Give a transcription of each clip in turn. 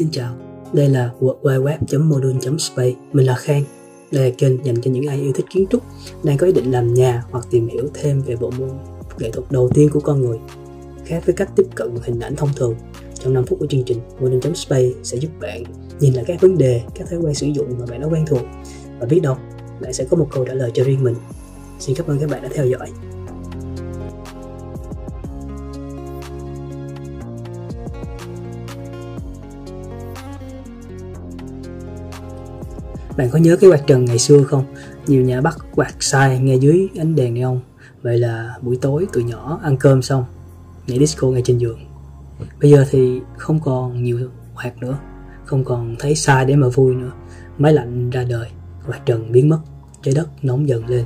Xin chào, đây là www.modul.space. Mình là Khang. Đây là kênh dành cho những ai yêu thích kiến trúc Đang có ý định làm nhà hoặc tìm hiểu thêm về bộ môn nghệ thuật đầu tiên của con người. Khác với cách tiếp cận hình ảnh thông thường Trong 5 phút của chương trình, modul.space sẽ giúp bạn nhìn lại các vấn đề, các thói quen sử dụng mà bạn đã quen thuộc. Và biết đâu, bạn sẽ có một câu trả lời cho riêng mình. Xin cảm ơn các bạn đã theo dõi. Bạn có nhớ cái quạt trần ngày xưa không? Nhiều nhà bắt quạt sai ngay dưới ánh đèn neon Vậy là buổi tối tụi nhỏ ăn cơm xong Nhảy disco ngay trên giường Bây giờ thì không còn nhiều quạt nữa Không còn thấy sai để mà vui nữa Máy lạnh ra đời Quạt trần biến mất Trái đất nóng dần lên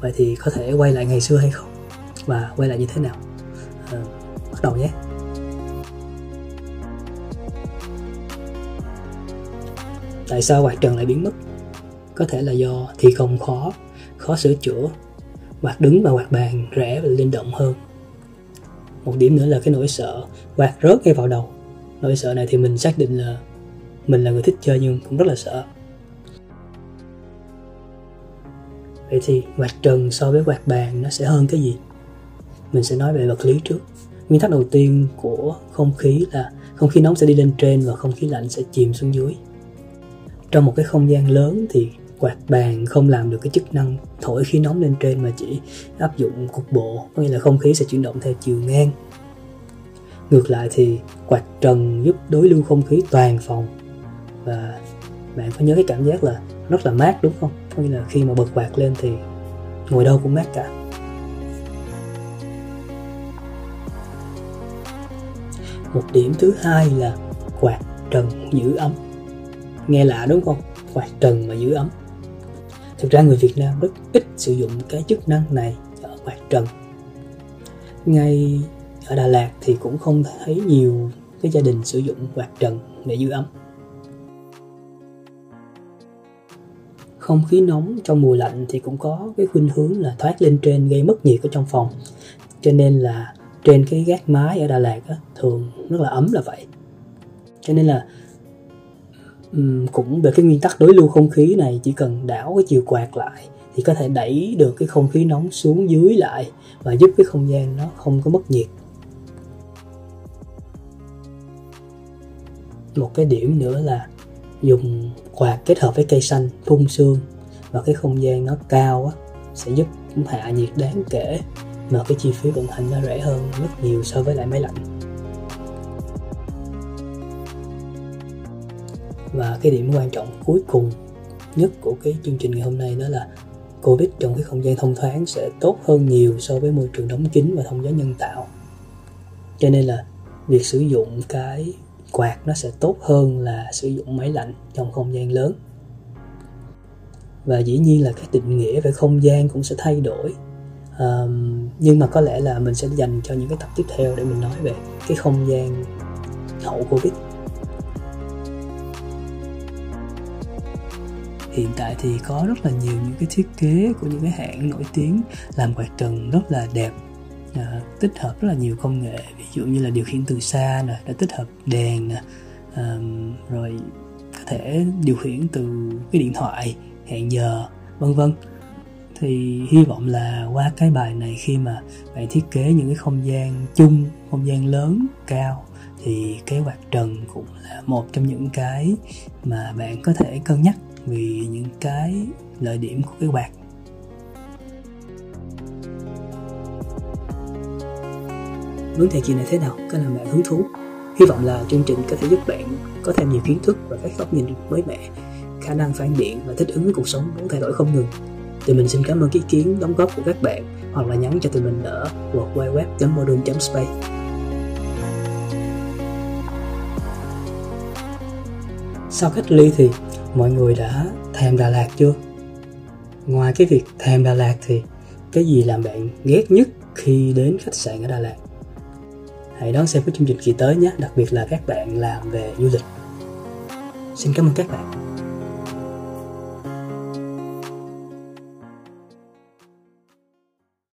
Vậy thì có thể quay lại ngày xưa hay không? Và quay lại như thế nào? À, bắt đầu nhé tại sao quạt trần lại biến mất? Có thể là do thi công khó khó sửa chữa quạt đứng và quạt bàn rẻ và linh động hơn. Một điểm nữa là cái nỗi sợ quạt rớt ngay vào đầu. Nỗi sợ này thì mình xác định là mình là người thích chơi nhưng cũng rất là sợ. Vậy thì quạt trần so với quạt bàn nó sẽ hơn cái gì? Mình sẽ nói về vật lý trước. Nguyên tắc đầu tiên của không khí là không khí nóng sẽ đi lên trên và không khí lạnh sẽ chìm xuống dưới trong một cái không gian lớn thì quạt bàn không làm được cái chức năng thổi khí nóng lên trên mà chỉ áp dụng cục bộ, có nghĩa là không khí sẽ chuyển động theo chiều ngang. Ngược lại thì quạt trần giúp đối lưu không khí toàn phòng. Và bạn có nhớ cái cảm giác là rất là mát, đúng không? Có nghĩa là khi mà bật quạt lên thì ngồi đâu cũng mát cả. Một điểm thứ hai là quạt trần giữ ấm nghe lạ đúng không? Quạt trần mà giữ ấm. Thực ra người Việt Nam rất ít sử dụng cái chức năng này ở quạt trần. Ngay ở Đà Lạt thì cũng không thấy nhiều cái gia đình sử dụng quạt trần để giữ ấm. Không khí nóng trong mùa lạnh thì cũng có cái khuynh hướng là thoát lên trên gây mất nhiệt ở trong phòng. Cho nên là trên cái gác mái ở Đà Lạt á, thường rất là ấm là vậy. Cho nên là cũng về cái nguyên tắc đối lưu không khí này chỉ cần đảo cái chiều quạt lại thì có thể đẩy được cái không khí nóng xuống dưới lại và giúp cái không gian nó không có mất nhiệt. Một cái điểm nữa là dùng quạt kết hợp với cây xanh phun sương và cái không gian nó cao á, sẽ giúp hạ nhiệt đáng kể mà cái chi phí vận hành nó rẻ hơn rất nhiều so với lại máy lạnh. Và cái điểm quan trọng cuối cùng nhất của cái chương trình ngày hôm nay đó là covid trong cái không gian thông thoáng sẽ tốt hơn nhiều so với môi trường đóng kín và thông gió nhân tạo. Cho nên là việc sử dụng cái quạt nó sẽ tốt hơn là sử dụng máy lạnh trong không gian lớn. Và dĩ nhiên là cái định nghĩa về không gian cũng sẽ thay đổi. Um, nhưng mà có lẽ là mình sẽ dành cho những cái tập tiếp theo để mình nói về cái không gian hậu covid. Hiện tại thì có rất là nhiều những cái thiết kế của những cái hãng nổi tiếng làm quạt trần rất là đẹp à, tích hợp rất là nhiều công nghệ ví dụ như là điều khiển từ xa nè đã tích hợp đèn nè à, rồi có thể điều khiển từ cái điện thoại hẹn giờ vân vân. Thì hy vọng là qua cái bài này khi mà bạn thiết kế những cái không gian chung không gian lớn cao thì cái quạt trần cũng là một trong những cái mà bạn có thể cân nhắc vì những cái lợi điểm của cái quạt vấn đề chuyện này thế nào? Có làm bạn hứng thú. Hy vọng là chương trình có thể giúp bạn có thêm nhiều kiến thức và các góc nhìn mới mẻ, khả năng phản biện và thích ứng với cuộc sống muốn thay đổi không ngừng. Tụi mình xin cảm ơn ý kiến đóng góp của các bạn hoặc là nhắn cho tụi mình ở worldwideweb.module.space sau cách ly thì mọi người đã thèm Đà Lạt chưa? Ngoài cái việc thèm Đà Lạt thì cái gì làm bạn ghét nhất khi đến khách sạn ở Đà Lạt? Hãy đón xem cái chương trình kỳ tới nhé, đặc biệt là các bạn làm về du lịch. Xin cảm ơn các bạn.